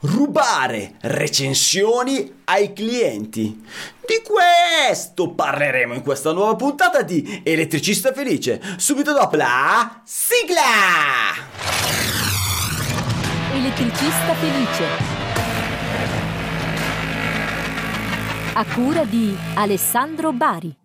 rubare recensioni ai clienti. Di questo parleremo in questa nuova puntata di Elettricista Felice, subito dopo la sigla! Elettricista Felice. A cura di Alessandro Bari.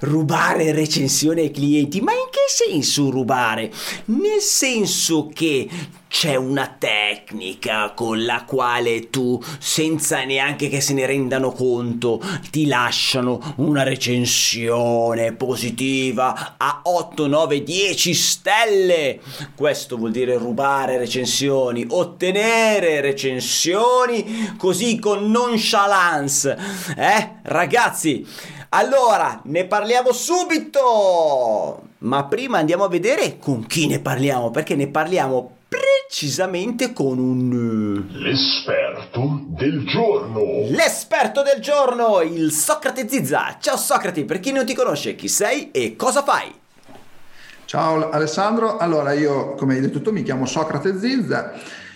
Rubare recensioni ai clienti, ma in che senso rubare? Nel senso che c'è una tecnica con la quale tu, senza neanche che se ne rendano conto, ti lasciano una recensione positiva a 8, 9, 10 stelle. Questo vuol dire rubare recensioni, ottenere recensioni così con nonchalance. Eh, ragazzi, allora, ne parliamo subito! Ma prima andiamo a vedere con chi ne parliamo, perché ne parliamo precisamente con un... L'esperto del giorno! L'esperto del giorno, il Socrate Zizza! Ciao Socrate, per chi non ti conosce, chi sei e cosa fai? Ciao Alessandro, allora io come hai detto tu mi chiamo Socrate Zizza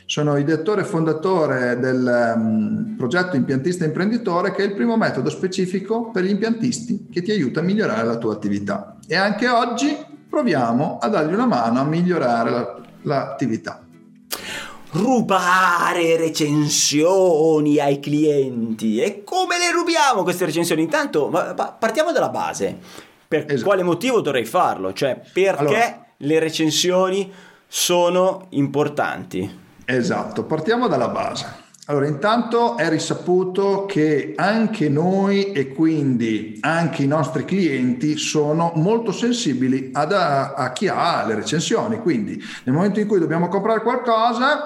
sono ideatore e fondatore del um, progetto Impiantista Imprenditore, che è il primo metodo specifico per gli impiantisti che ti aiuta a migliorare la tua attività. E anche oggi proviamo a dargli una mano a migliorare la, l'attività. Rubare recensioni ai clienti. E come le rubiamo queste recensioni? Intanto partiamo dalla base. Per esatto. quale motivo dovrei farlo? Cioè, perché allora, le recensioni sono importanti? Esatto, partiamo dalla base. Allora, intanto è risaputo che anche noi e quindi anche i nostri clienti sono molto sensibili ad, a, a chi ha le recensioni. Quindi nel momento in cui dobbiamo comprare qualcosa,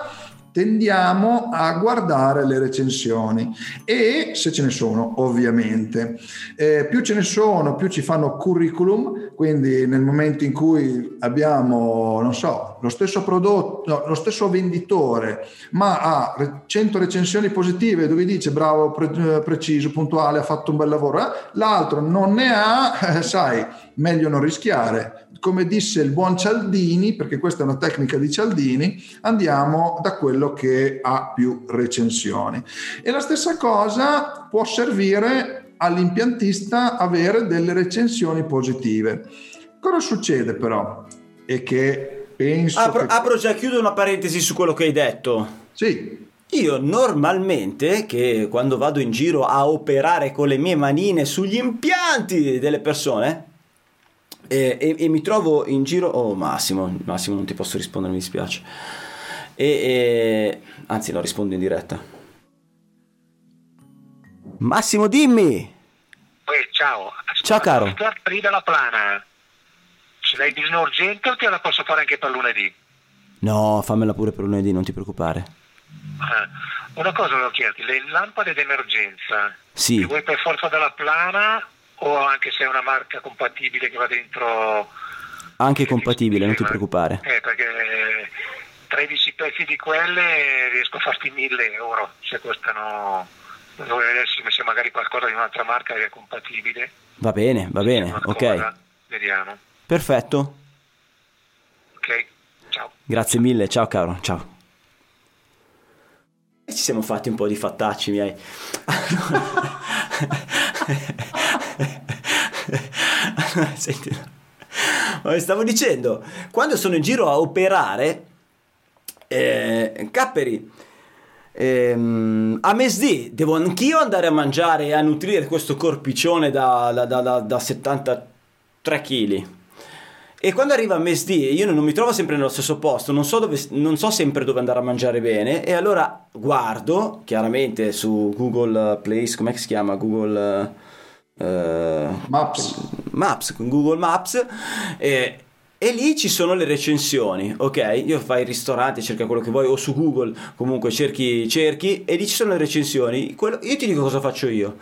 tendiamo a guardare le recensioni e se ce ne sono ovviamente eh, più ce ne sono più ci fanno curriculum quindi nel momento in cui abbiamo non so lo stesso prodotto lo stesso venditore ma ha 100 recensioni positive dove dice bravo pre- preciso puntuale ha fatto un bel lavoro eh? l'altro non ne ha eh, sai meglio non rischiare come disse il buon Cialdini, perché questa è una tecnica di Cialdini, andiamo da quello che ha più recensioni. E la stessa cosa può servire all'impiantista avere delle recensioni positive. Cosa succede però? E che penso... Apro, che... apro già, chiudo una parentesi su quello che hai detto. Sì. Io normalmente, che quando vado in giro a operare con le mie manine sugli impianti delle persone, e, e, e, mi trovo in giro, oh Massimo, Massimo non ti posso rispondere, mi dispiace. E, anzi, no, rispondo in diretta. Massimo, dimmi! Poi, ciao. Ciao caro. Lì dalla plana. Se l'hai bisogno urgente o te la posso fare anche per lunedì? No, fammela pure per lunedì, non ti preoccupare. Ah, una cosa volevo chiederti, le lampade d'emergenza, sì. le vuoi per forza dalla plana o anche se è una marca compatibile che va dentro... Anche compatibile, non ti preoccupare. Eh, perché 13 pezzi di quelle riesco a farti 1000 euro, se costano... Vedere se magari qualcosa di un'altra marca che è compatibile. Va bene, va bene, ok. Cosa, vediamo. Perfetto. Ok, ciao. Grazie mille, ciao caro, ciao. Ci siamo fatti un po' di fattacci miei. Senti, stavo dicendo, quando sono in giro a operare, eh, Capperi, ehm, a mesdì devo anch'io andare a mangiare e a nutrire questo corpiccione da, da, da, da 73 kg. E quando arriva a mesdì io non mi trovo sempre nello stesso posto, non so, dove, non so sempre dove andare a mangiare bene e allora guardo chiaramente su Google Place, come si chiama? Google... Uh, Maps. Maps, con Google Maps. E, e lì ci sono le recensioni, ok? Io fai il ristorante, cerca quello che vuoi, o su Google comunque cerchi, cerchi, e lì ci sono le recensioni. Quello, io ti dico cosa faccio io.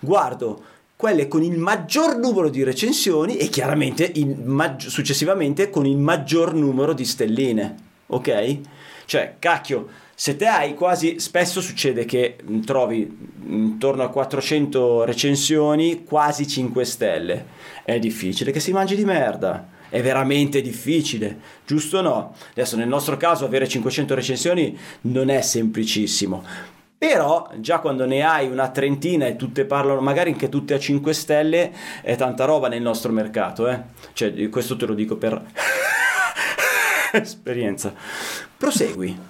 Guardo quelle con il maggior numero di recensioni e chiaramente maggi- successivamente con il maggior numero di stelline, ok? Cioè, cacchio, se te hai quasi, spesso succede che trovi intorno a 400 recensioni, quasi 5 stelle. È difficile che si mangi di merda. è veramente difficile, giusto o no? Adesso nel nostro caso avere 500 recensioni non è semplicissimo. Però già quando ne hai una trentina e tutte parlano, magari anche tutte a 5 stelle, è tanta roba nel nostro mercato, eh? Cioè, questo te lo dico per esperienza. Prosegui.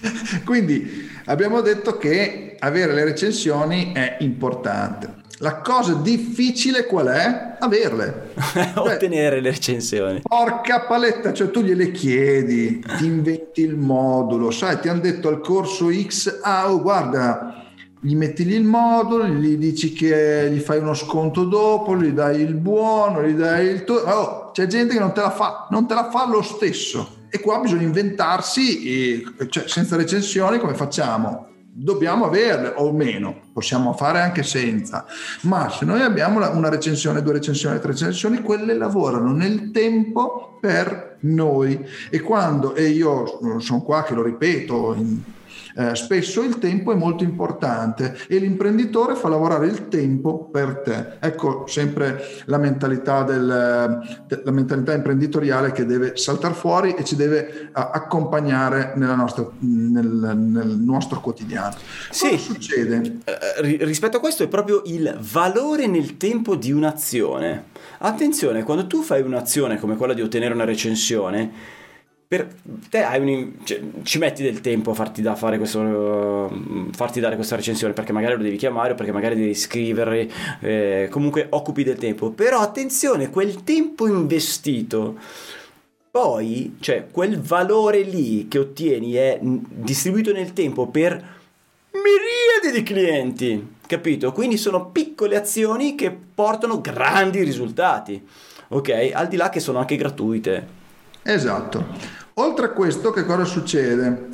Quindi abbiamo detto che avere le recensioni è importante. La cosa difficile qual è? Averle. Ottenere cioè, le recensioni. Porca paletta, cioè tu gliele chiedi, ti inventi il modulo, sai, ti hanno detto al corso X, ah, oh, guarda, gli metti lì il modulo, gli dici che gli fai uno sconto dopo, gli dai il buono, gli dai il tuo... Oh, c'è gente che non te la fa, non te la fa lo stesso. E qua bisogna inventarsi, cioè senza recensioni come facciamo? dobbiamo averle o meno, possiamo fare anche senza, ma se noi abbiamo una recensione, due recensioni, tre recensioni, quelle lavorano nel tempo per noi e quando, e io sono qua che lo ripeto in, eh, spesso il tempo è molto importante e l'imprenditore fa lavorare il tempo per te. Ecco sempre la mentalità, del, la mentalità imprenditoriale che deve saltare fuori e ci deve accompagnare nostra, nel, nel, nostro quotidiano. Sì, Cosa succede? Eh, rispetto a questo è proprio il valore nel tempo di un'azione. Attenzione, quando tu fai un'azione come quella di ottenere una recensione, per te hai un, cioè, ci metti del tempo a farti, da questo, uh, farti dare questa recensione perché magari lo devi chiamare o perché magari devi scrivere eh, comunque occupi del tempo. Però attenzione quel tempo investito poi cioè quel valore lì che ottieni è distribuito nel tempo per miriadi di clienti capito? Quindi sono piccole azioni che portano grandi risultati ok? Al di là che sono anche gratuite. Esatto Oltre a questo, che cosa succede?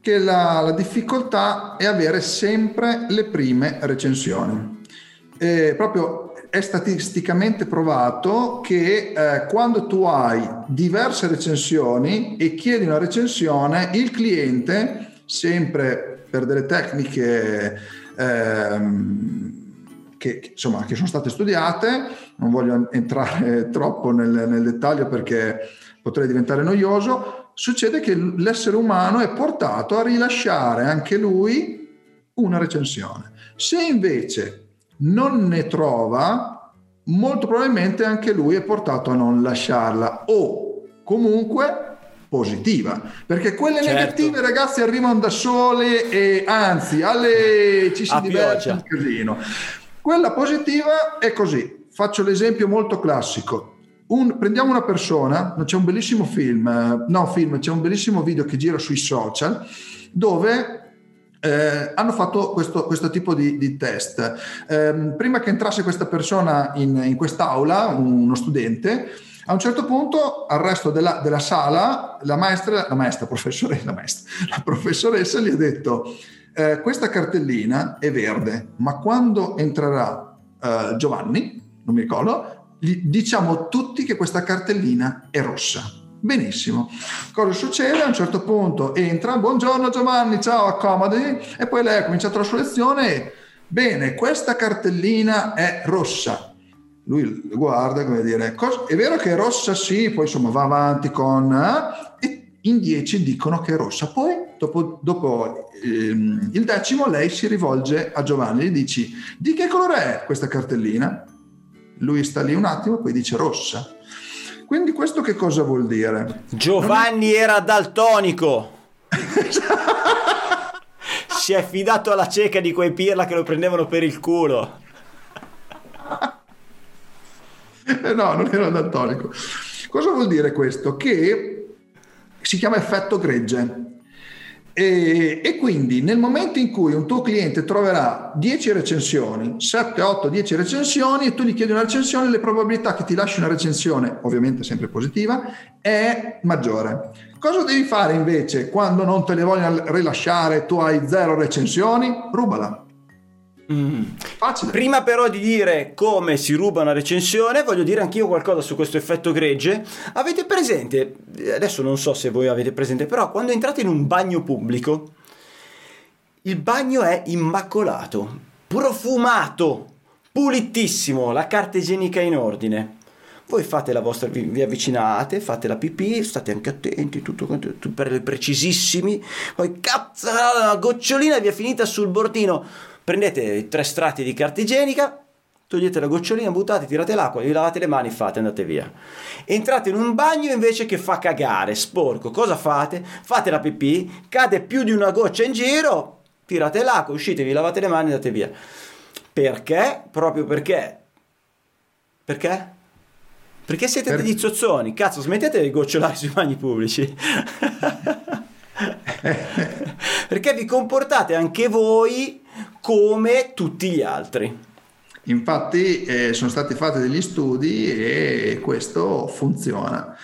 Che la, la difficoltà è avere sempre le prime recensioni. E proprio è statisticamente provato che eh, quando tu hai diverse recensioni e chiedi una recensione, il cliente, sempre per delle tecniche ehm, che, insomma, che sono state studiate, non voglio entrare troppo nel, nel dettaglio perché potrei diventare noioso, succede che l'essere umano è portato a rilasciare anche lui una recensione. Se invece non ne trova, molto probabilmente anche lui è portato a non lasciarla o comunque positiva. Perché quelle certo. negative ragazzi arrivano da sole e anzi alle ci si a diverte un casino. Quella positiva è così. Faccio l'esempio molto classico un, prendiamo una persona, c'è un bellissimo film, eh, no film, c'è un bellissimo video che gira sui social dove eh, hanno fatto questo, questo tipo di, di test. Eh, prima che entrasse questa persona in, in quest'aula, uno studente, a un certo punto, al resto della, della sala, la maestra, la maestra, professoressa, la, maestra, la professoressa gli ha detto eh, questa cartellina è verde, ma quando entrerà eh, Giovanni, non mi ricordo, diciamo tutti che questa cartellina è rossa. Benissimo. Cosa succede? A un certo punto entra, buongiorno Giovanni, ciao, accomodi, e poi lei ha cominciato la sua lezione bene, questa cartellina è rossa. Lui guarda come dire, è vero che è rossa? Sì, poi insomma va avanti con... Eh, e in dieci dicono che è rossa. Poi, dopo, dopo ehm, il decimo, lei si rivolge a Giovanni e gli dici, di che colore è questa cartellina? Lui sta lì un attimo, poi dice rossa. Quindi questo che cosa vuol dire? Giovanni è... era daltonico. si è fidato alla cieca di quei pirla che lo prendevano per il culo. Eh no, non era daltonico. Cosa vuol dire questo? Che si chiama effetto gregge. E, e, quindi nel momento in cui un tuo cliente troverà 10 recensioni, 7, 8, 10 recensioni e tu gli chiedi una recensione, le probabilità che ti lasci una recensione, ovviamente sempre positiva, è maggiore. Cosa devi fare invece quando non te le vogliono rilasciare, tu hai zero recensioni? Rubala Mm. Prima però di dire come si ruba una recensione, voglio dire anch'io qualcosa su questo effetto gregge. Avete presente, adesso non so se voi avete presente, però quando entrate in un bagno pubblico, il bagno è immacolato, profumato, pulitissimo, la carta igienica in ordine. voi fate la vostra, vi, vi avvicinate, fate la pipì, state anche attenti, tutto, tutto per precisissimi, poi cazzo, la gocciolina vi è finita sul bordino, prendete tre strati di carta igienica, togliete la gocciolina, buttate, tirate l'acqua, vi lavate le mani, fate, andate via. Entrate in un bagno invece che fa cagare, sporco, cosa fate? Fate la pipì, cade più di una goccia in giro, tirate l'acqua, uscite, vi lavate le mani, andate via. Perché? Proprio perché. Perché? Perché siete per... degli zozzoni, cazzo, smettete di gocciolare sui bagni pubblici. perché vi comportate anche voi come tutti gli altri. Infatti eh, sono stati fatti degli studi e questo funziona.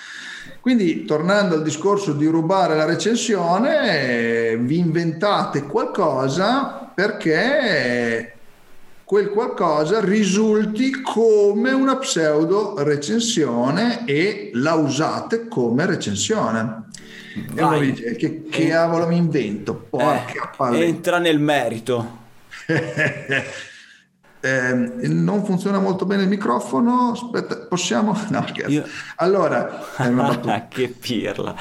Quindi, tornando al discorso di rubare la recensione, eh, vi inventate qualcosa perché quel qualcosa risulti come una pseudo recensione e la usate come recensione. Vai. E dice, che, che cavolo mi invento? Porca eh, entra nel merito. Eh, non funziona molto bene il microfono. Aspetta, possiamo? No, scherzo. Io... Allora, è una battuta. che pirla.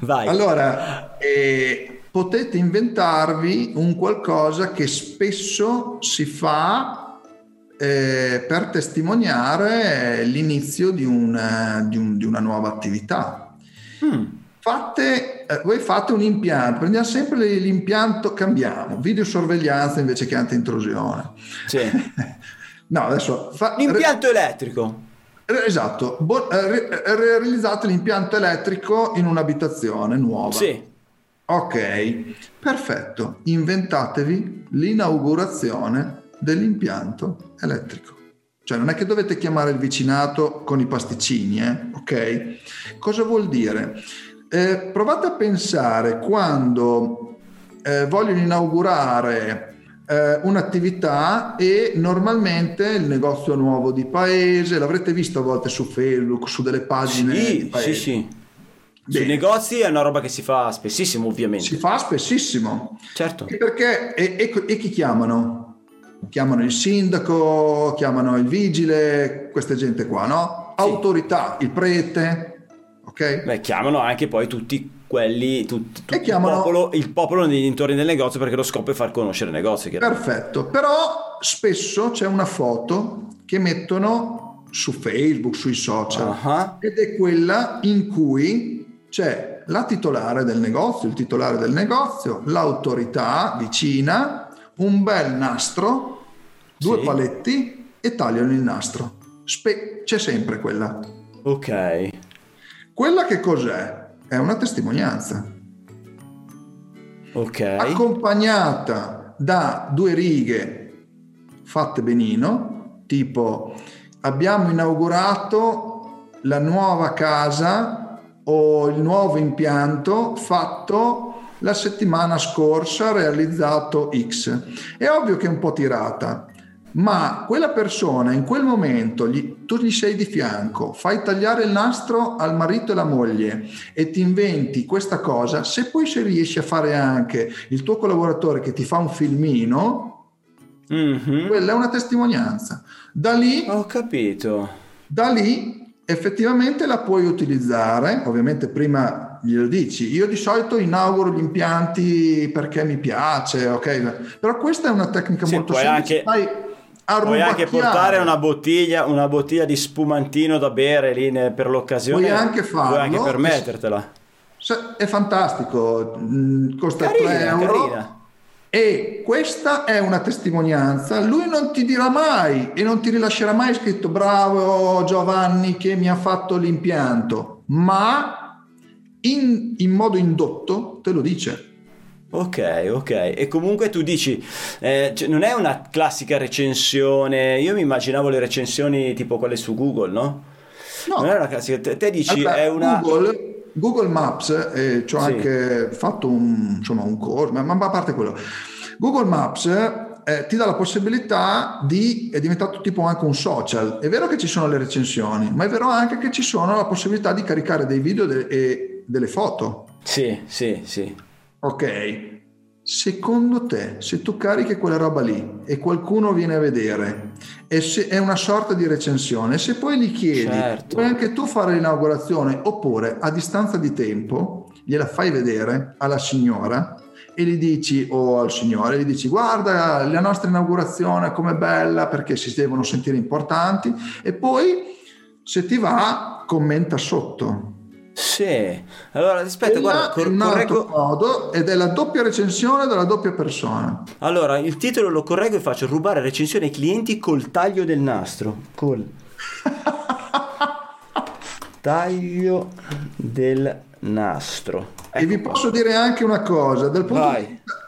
Vai. Allora, eh, potete inventarvi un qualcosa che spesso si fa eh, per testimoniare l'inizio di, un, di, un, di una nuova attività. Hmm fate, eh, voi fate un impianto, prendiamo sempre l'impianto, cambiamo, videosorveglianza invece che anti-intrusione. Sì. no, adesso... Fa, l'impianto re, elettrico. Esatto, bo, eh, re, realizzate l'impianto elettrico in un'abitazione nuova. Sì. Ok, perfetto. Inventatevi l'inaugurazione dell'impianto elettrico. Cioè non è che dovete chiamare il vicinato con i pasticcini, eh? ok? Cosa vuol dire? Eh, provate a pensare quando eh, vogliono inaugurare eh, un'attività e normalmente il negozio nuovo di paese, l'avrete visto a volte su Facebook, su delle pagine. Sì, sì, sì. Bene. Sui negozi è una roba che si fa spessissimo, ovviamente. Si fa spessissimo. Certo. E perché? E, e, e chi chiamano? Chiamano il sindaco, chiamano il vigile, questa gente qua, no? Autorità, il prete, ok? Beh, chiamano anche poi tutti quelli, tut, tut, chiamano... il, popolo, il popolo nei dintorni del negozio perché lo scopo è far conoscere il negozio. Perfetto, però spesso c'è una foto che mettono su Facebook, sui social, uh-huh. ed è quella in cui c'è la titolare del negozio, il titolare del negozio, l'autorità vicina, un bel nastro, due sì. paletti e tagliano il nastro. Spe- c'è sempre quella. Ok. Quella che cos'è? È una testimonianza. Ok. Accompagnata da due righe fatte benino, tipo abbiamo inaugurato la nuova casa o il nuovo impianto fatto la settimana scorsa realizzato X. È ovvio che è un po' tirata, ma quella persona in quel momento gli, tu gli sei di fianco, fai tagliare il nastro al marito e alla moglie e ti inventi questa cosa, se poi se riesci a fare anche il tuo collaboratore che ti fa un filmino, mm-hmm. quella è una testimonianza. Da lì... Ho capito. Da lì effettivamente la puoi utilizzare, ovviamente prima glielo dici, io di solito inauguro gli impianti perché mi piace, ok? Però questa è una tecnica sì, molto semplice. Anche... Puoi anche portare una bottiglia, una bottiglia di spumantino da bere lì per l'occasione. Puoi anche farlo. Puoi anche permettertela. È fantastico, mm, costa carina, 3 euro. Carina. E questa è una testimonianza. Lui non ti dirà mai e non ti rilascerà mai scritto bravo Giovanni che mi ha fatto l'impianto, ma in, in modo indotto te lo dice Ok, ok. E comunque tu dici, eh, cioè, non è una classica recensione, io mi immaginavo le recensioni tipo quelle su Google, no? No. Non è una classica, te, te dici allora, è una... Google, Google Maps, eh, ci ho sì. anche fatto un, insomma, un corso, ma, ma a parte quello. Google Maps eh, ti dà la possibilità di, è diventato tipo anche un social. È vero che ci sono le recensioni, ma è vero anche che ci sono la possibilità di caricare dei video de- e delle foto. Sì, sì, sì. Ok, Secondo te, se tu carichi quella roba lì e qualcuno viene a vedere, e se- è una sorta di recensione, se poi gli chiedi, Certo. puoi anche tu fare l'inaugurazione? Oppure a distanza di tempo gliela fai vedere alla signora e gli dici o al signore gli dici guarda la nostra inaugurazione com'è bella perché si devono sentire importanti. E poi se ti va commenta sotto Sì. Allora, aspetta, Quella guarda, cor- correggo. modo ed è la doppia recensione della doppia persona Allora, il titolo lo correggo e faccio rubare recensione ai clienti col taglio del nastro. Col taglio del nastro. e vi posso dire anche una cosa dal punto Vai. di vista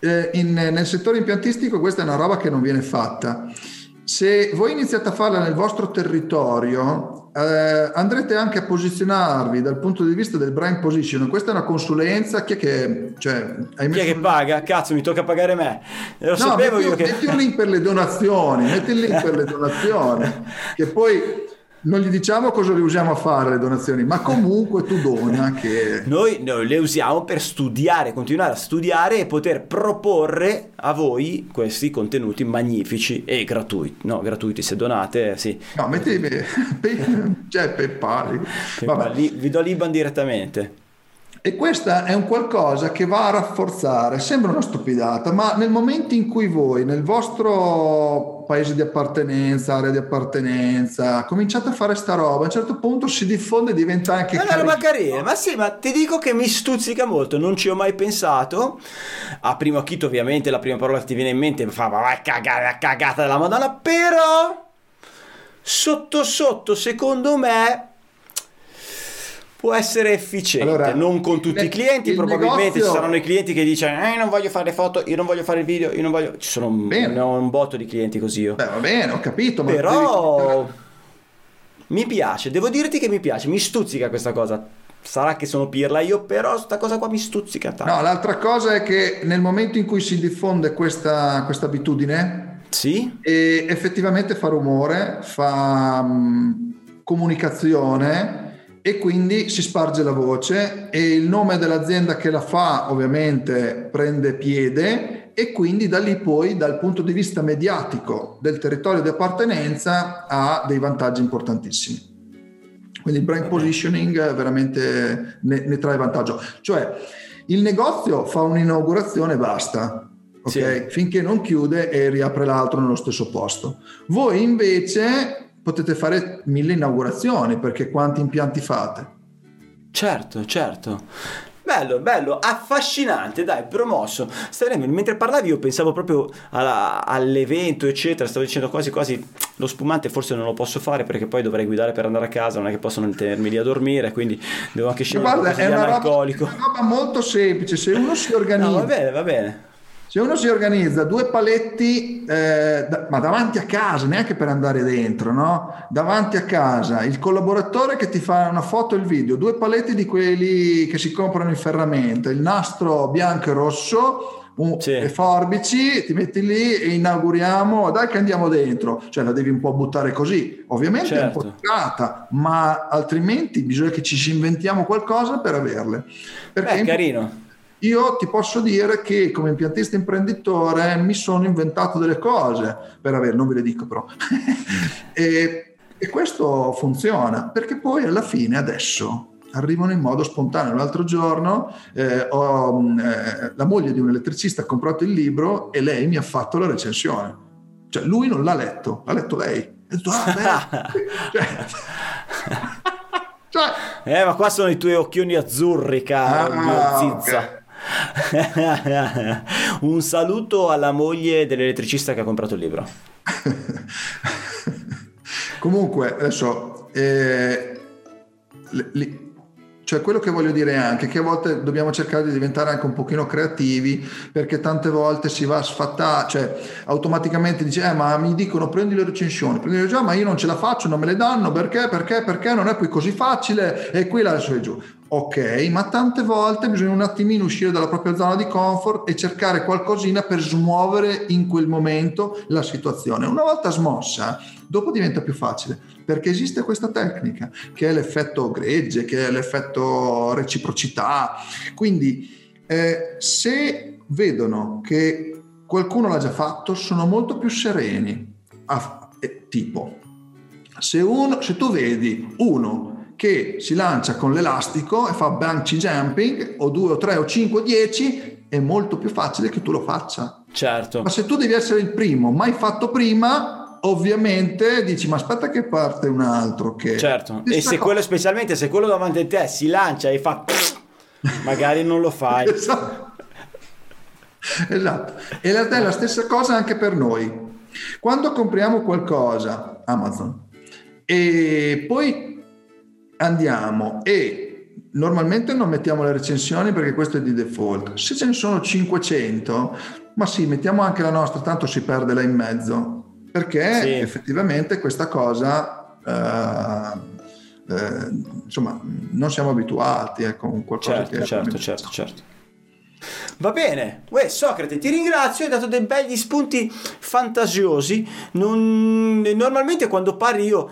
eh, in- nel settore impiantistico questa è una roba che non viene fatta se voi iniziate a farla nel vostro territorio eh, andrete anche a posizionarvi dal punto di vista del brand position questa è una consulenza chi è che cioè, hai Chi è messo che paga? Cazzo, mi tocca pagare me. Lo No, sapevo metti, io che... metti un link per le donazioni, metti il link per le donazioni, che poi non gli diciamo cosa le usiamo a fare le donazioni, ma comunque tu dona che... Noi no, le usiamo per studiare, continuare a studiare e poter proporre a voi questi contenuti magnifici e gratuiti. No, gratuiti se donate, sì. No, metti... pe- cioè PayPal. Vabbè. Lì- vi do l'IBAN direttamente. E questa è un qualcosa che va a rafforzare, sembra una stupidata, ma nel momento in cui voi nel vostro paese di appartenenza, area di appartenenza, cominciate a fare sta roba, a un certo punto si diffonde e diventa anche È una roba carina. ma sì, ma ti dico che mi stuzzica molto, non ci ho mai pensato. A primo acchito, ovviamente, la prima parola che ti viene in mente fa, ma vai cagare la cagata della Madonna, però sotto sotto, secondo me può essere efficiente, Allora, non con tutti il- i clienti, il probabilmente negozio- ci saranno i clienti che dicono "Eh, non voglio fare foto, io non voglio fare il video, io non voglio ci sono un, ne un botto di clienti così io. Beh, va bene, ho capito, ma Però devi- mi piace, devo dirti che mi piace, mi stuzzica questa cosa. Sarà che sono pirla io, però sta cosa qua mi stuzzica tanto. No, l'altra cosa è che nel momento in cui si diffonde questa, questa abitudine, Sì? e effettivamente fa rumore, fa mh, comunicazione e quindi si sparge la voce e il nome dell'azienda che la fa ovviamente prende piede e quindi da lì poi dal punto di vista mediatico del territorio di appartenenza ha dei vantaggi importantissimi. Quindi il brand positioning veramente ne, ne trae vantaggio. Cioè il negozio fa un'inaugurazione e basta, ok? Sì. Finché non chiude e riapre l'altro nello stesso posto. Voi invece potete fare mille inaugurazioni perché quanti impianti fate? Certo, certo. Bello, bello, affascinante, dai, promosso. Vedendo, mentre parlavi io pensavo proprio alla- all'evento, eccetera, stavo dicendo quasi quasi lo spumante forse non lo posso fare perché poi dovrei guidare per andare a casa, non è che posso non tenermi lì a dormire, quindi devo anche Ma scegliere guarda, di una, roba, è una roba molto semplice. Se uno si organizza, No, va bene, va bene. Se uno si organizza due paletti, eh, da- ma davanti a casa, neanche per andare dentro, no? Davanti a casa, il collaboratore che ti fa una foto e il video, due paletti di quelli che si comprano in ferramenta, il nastro bianco e rosso, un- Sì. e forbici, ti metti lì e inauguriamo, dai che andiamo dentro, cioè la devi un po' buttare così, ovviamente è un po' Certo. tirata, ma altrimenti bisogna che ci inventiamo qualcosa per averle. Perché Beh, carino. Io ti posso dire che come impiantista imprenditore mi sono inventato delle cose per avere, non ve le dico però. e, e questo funziona perché poi alla fine adesso arrivano in modo spontaneo. L'altro giorno eh, ho, mh, eh, la moglie di un elettricista ha comprato il libro e lei mi ha fatto la recensione. Cioè lui non l'ha letto, l'ha letto lei. E ho detto, ah, beh. cioè, cioè, Eh, ma qua sono i tuoi occhioni azzurri, caro Ah, zizza. Un saluto alla moglie dell'elettricista che ha comprato il libro. Comunque, adesso, eh, le- li- cioè quello che voglio dire è anche che a volte dobbiamo cercare di diventare anche un pochino creativi perché tante volte si va a sfattare, cioè automaticamente dice, eh, ma mi dicono prendi le recensioni, prendi le recensioni, ma io non ce la faccio, non me le danno, perché, perché, perché non è poi così facile e qui la e giù. Ok, ma tante volte bisogna un attimino uscire dalla propria zona di comfort e cercare qualcosina per smuovere in quel momento la situazione. Una volta smossa, dopo diventa più facile perché esiste questa tecnica che è l'effetto gregge, che è l'effetto reciprocità. Quindi eh, se vedono che qualcuno l'ha già fatto, sono molto più sereni. Ah, eh, tipo, se, uno, se tu vedi uno che si lancia con l'elastico e fa bungee jumping o 2 o 3 o 5 o 10 è molto più facile che tu lo faccia. Certo. Ma se tu devi essere il primo mai fatto prima ovviamente dici ma aspetta che parte un altro che certo. E se cosa. quello specialmente se quello davanti a te si lancia e fa magari non lo fai. Esatto. esatto. E la, è la stessa cosa anche per noi. Quando compriamo qualcosa Amazon e poi andiamo e normalmente non mettiamo le recensioni perché questo è di default. Se ce ne sono 500, ma sì, mettiamo anche la nostra, tanto si perde là in mezzo. Perché sì. effettivamente questa cosa, eh, eh, insomma, non siamo abituati eh, con qualcosa certo, che... Certo, certo, certo. Va bene, Uè, Socrate, ti ringrazio, hai dato dei begli spunti fantasiosi. Non, normalmente quando parli io,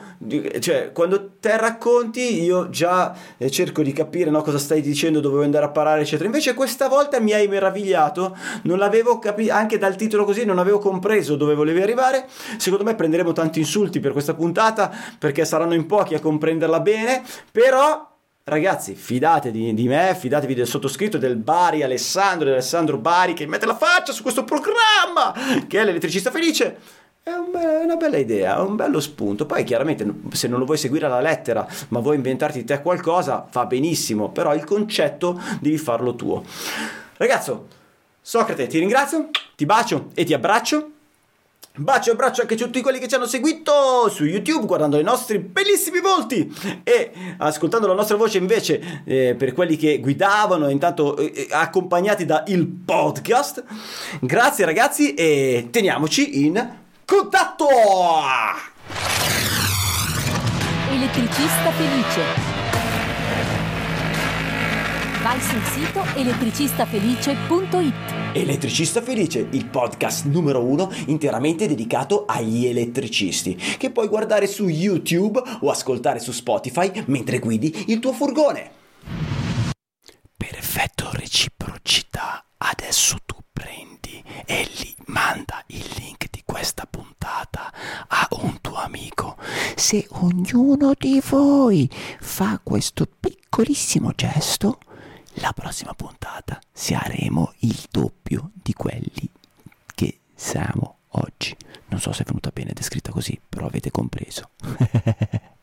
cioè quando te racconti, io già eh, cerco di capire no, cosa stai dicendo, dove vuoi andare a parare, eccetera. Invece questa volta mi hai meravigliato, non l'avevo capito, anche dal titolo così non avevo compreso dove volevi arrivare. Secondo me prenderemo tanti insulti per questa puntata, perché saranno in pochi a comprenderla bene, però Ragazzi, fidatevi di me, fidatevi del sottoscritto del Bari Alessandro, di Alessandro Bari che mette la faccia su questo programma che è l'elettricista felice. È un be- una bella idea, è un bello spunto. Poi chiaramente se non lo vuoi seguire alla lettera, ma vuoi inventarti te qualcosa, fa benissimo, però il concetto devi farlo tuo. Ragazzo, Socrate, ti ringrazio, ti bacio e ti abbraccio. Bacio e abbraccio anche a tutti quelli che ci hanno seguito su YouTube guardando i nostri bellissimi volti e ascoltando la nostra voce invece eh, per quelli che guidavano intanto eh, eh, accompagnati da il podcast. Grazie ragazzi e teniamoci in contatto! Elettricista felice. Vai sul sito elettricistafelice.it Elettricista Felice, il podcast numero uno interamente dedicato agli elettricisti, che puoi guardare su YouTube o ascoltare su Spotify mentre guidi il tuo furgone. Per effetto reciprocità, adesso tu prendi e gli manda il link di questa puntata a un tuo amico. Se ognuno di voi fa questo piccolissimo gesto, la prossima puntata saremo il doppio di quelli che siamo oggi. Non so se è venuta bene descritta così, però avete compreso.